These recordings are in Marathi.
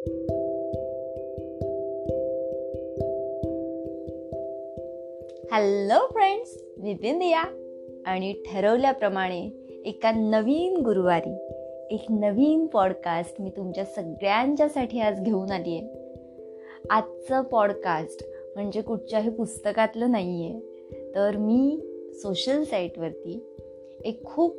हॅलो फ्रेंड्स मी दिया आणि ठरवल्याप्रमाणे एका नवीन गुरुवारी एक नवीन पॉडकास्ट मी तुमच्या सगळ्यांच्यासाठी आज घेऊन आली आहे. आजचं पॉडकास्ट म्हणजे कुठच्याही पुस्तकातलं नाही आहे तर मी सोशल साईटवरती एक खूप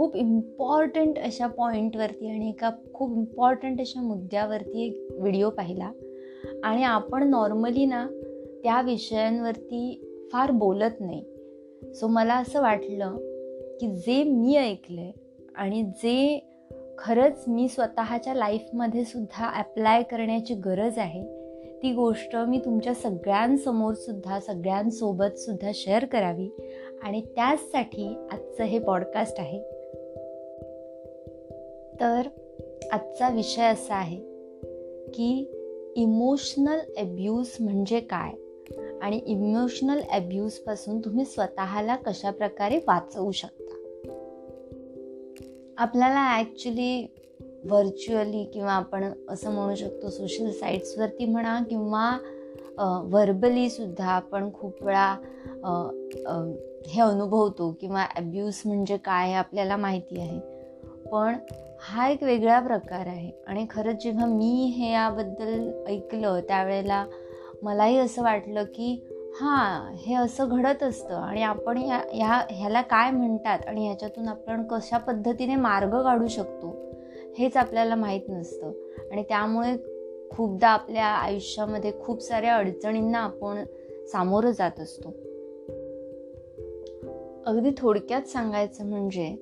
खूप इम्पॉर्टंट अशा पॉईंटवरती आणि एका खूप इम्पॉर्टंट अशा मुद्द्यावरती एक व्हिडिओ पाहिला. आणि आपण नॉर्मली ना त्या विषयांवरती फार बोलत नाही. सो मला असं वाटलं की जे मी ऐकलं आहे आणि जे खरंच मी स्वतःच्या लाईफमध्ये सुद्धा ॲप्लाय करण्याची गरज आहे ती गोष्ट मी तुमच्या सगळ्यांसमोर सुद्धा सगळ्यांसोबत सुद्धा शेअर करावी. आणि त्याचसाठी आजचं हे पॉडकास्ट आहे. तर आजचा विषय असा आहे की इमोशनल अब्यूज म्हणजे काय? आणि इमोशनल अब्यूजपासून तुम्ही स्वतःला कशा प्रकारे वाचवू शकता? आपल्याला ॲक्च्युली व्हर्च्युअली किंवा आपण असं म्हणू शकतो सोशल साईट्सवरती म्हणा किंवा व्हर्बलीसुद्धा आपण खूप वेळा हे अनुभवतो किंवा ॲब्यूज म्हणजे काय हे आपल्याला माहिती आहे. पण हा एक वेगळा प्रकार आहे. आणि खरंच जेव्हा मी हे याबद्दल ऐकलं त्यावेळेला मलाही असं वाटलं की हां हे असं घडत असतं. आणि आपण ह्या ह्या ह्याला काय म्हणतात आणि ह्याच्यातून आपण कशा पद्धतीने मार्ग काढू शकतो हेच आपल्याला माहीत नसतं. आणि त्यामुळे खूपदा आपल्या आयुष्यामध्ये खूप साऱ्या अडचणींना आपण सामोरं जात असतो. अगदी थोडक्यात सांगायचं म्हणजे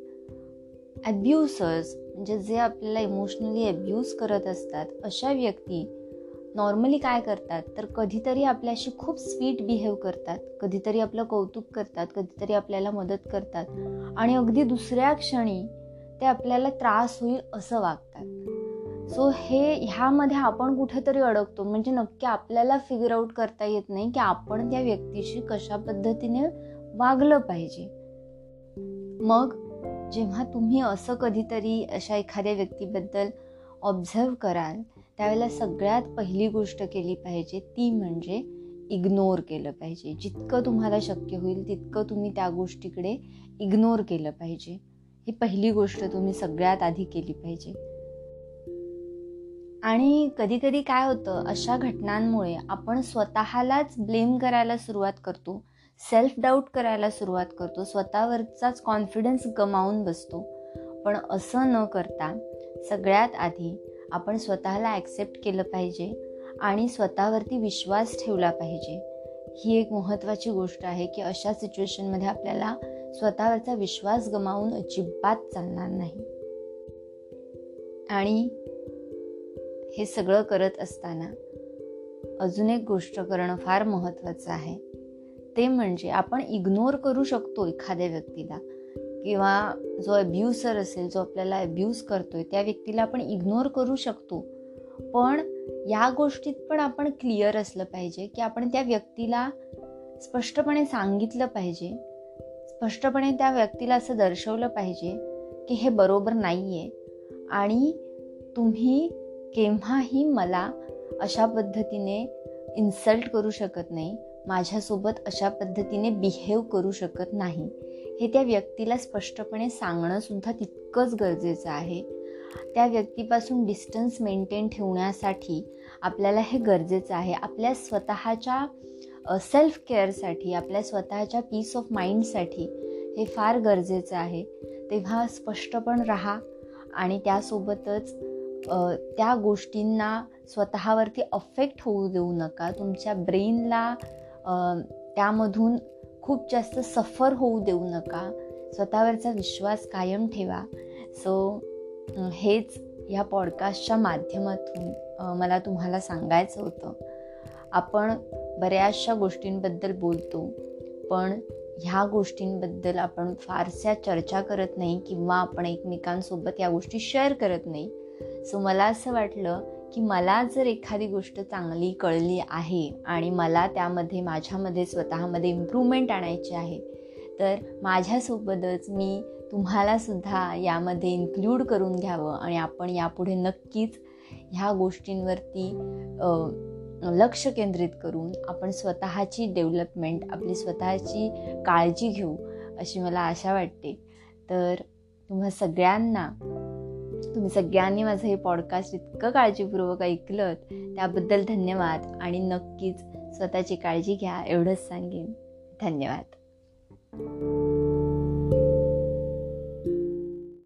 ॲब्युसर्स म्हणजे जे आपल्याला इमोशनली अब्यूज करत असतात अशा व्यक्ती नॉर्मली काय करतात? तर कधीतरी आपल्याशी खूप स्वीट बिहेव करतात. कधीतरी आपलं कौतुक करतात. कधीतरी आपल्याला मदत करतात. आणि अगदी दुसऱ्या क्षणी ते आपल्याला त्रास होईल असं वागतात. सो हे ह्यामध्ये आपण कुठेतरी अडकतो. म्हणजे नक्की आपल्याला फिगर आउट करता येत नाही की आपण त्या व्यक्तीशी कशा पद्धतीने वागलं पाहिजे. मग जेव्हा तुम्ही असं कधीतरी अशा एखाद्या व्यक्तीबद्दल ऑब्झर्व कराल त्यावेळेला सगळ्यात पहिली गोष्ट केली पाहिजे ती म्हणजे इग्नोर केलं पाहिजे. जितकं तुम्हाला शक्य होईल तितकं तुम्ही त्या गोष्टीकडे इग्नोर केलं पाहिजे. ही पहिली गोष्ट तुम्ही सगळ्यात आधी केली पाहिजे. आणि कधीकधी काय होतं अशा घटनांमुळे आपण स्वतःलाच ब्लेम करायला सुरुवात करतो. सेल्फ डाऊट करायला सुरुवात करतो. स्वतःवरचाच कॉन्फिडन्स गमावून बसतो. पण असं न करता सगळ्यात आधी आपण स्वतःला ॲक्सेप्ट केलं पाहिजे आणि स्वतःवरती विश्वास ठेवला पाहिजे. ही एक महत्त्वाची गोष्ट आहे की अशा सिच्युएशनमध्ये आपल्याला स्वतःवरचा विश्वास गमावून अजिबात चालणार नाही. आणि हे सगळं करत असताना अजून एक गोष्ट करणं फार महत्त्वाचं आहे. ते म्हणजे आपण इग्नोर करू शकतो एखाद्या व्यक्तीला. किंवा जो अब्युसर असेल जो आपल्याला अब्यूज करतोय त्या व्यक्तीला आपण इग्नोर करू शकतो. पण या गोष्टीत पण आपण क्लिअर असलं पाहिजे की आपण त्या व्यक्तीला स्पष्टपणे सांगितलं पाहिजे. स्पष्टपणे त्या व्यक्तीला असं दर्शवलं पाहिजे की हे बरोबर नाही आहे आणि तुम्ही केव्हाही मला अशा पद्धतीने इन्सल्ट करू शकत नाही. माझ्यासोबत अशा पद्धतीने बिहेव करू शकत नाही. हे त्या व्यक्तीला स्पष्टपणे सांगणंसुद्धा तितकंच गरजेचं आहे. त्या व्यक्तीपासून डिस्टन्स मेंटेन ठेवण्यासाठी आपल्याला हे गरजेचं आहे. आपल्या स्वतःच्या सेल्फ केअरसाठी आपल्या स्वतःच्या पीस ऑफ माइंडसाठी हे फार गरजेचं आहे. तेव्हा स्पष्टपण राहा आणि त्यासोबतच त्या गोष्टींना स्वतःवरती अफेक्ट होऊ देऊ नका. तुमच्या ब्रेनला त्यामधून खूप जास्त सफर होऊ देऊ नका. स्वतःवरचा विश्वास कायम ठेवा. सो हेच ह्या पॉडकास्टच्या माध्यमातून मला तुम्हाला सांगायचं होतं. आपण बऱ्याचशा गोष्टींबद्दल बोलतो पण ह्या गोष्टींबद्दल आपण फारशा चर्चा करत नाही किंवा आपण एकमेकांसोबत या गोष्टी शेअर करत नाही. सो मला असं वाटलं की मला जर एखादी गोष्ट चांगली कळली आहे आणि मला त्यामध्ये माझ्यामध्ये स्वतःमध्ये इम्प्रूव्हमेंट आणायची आहे तर माझ्यासोबतच मी तुम्हालासुद्धा यामध्ये इन्क्ल्यूड करून घ्यावं आणि आपण यापुढे नक्कीच ह्या गोष्टींवरती लक्ष केंद्रित करून आपण स्वतःची डेव्हलपमेंट आपली स्वतःची काळजी घेऊ अशी मला आशा वाटते. तर तुम्हा सगळ्यांना तुम्ही सगळ्यांनी माझं हे पॉडकास्ट इतकं काळजीपूर्वक ऐकलं त्याबद्दल धन्यवाद. आणि नक्कीच स्वतःची काळजी घ्या एवढंच सांगेन. धन्यवाद.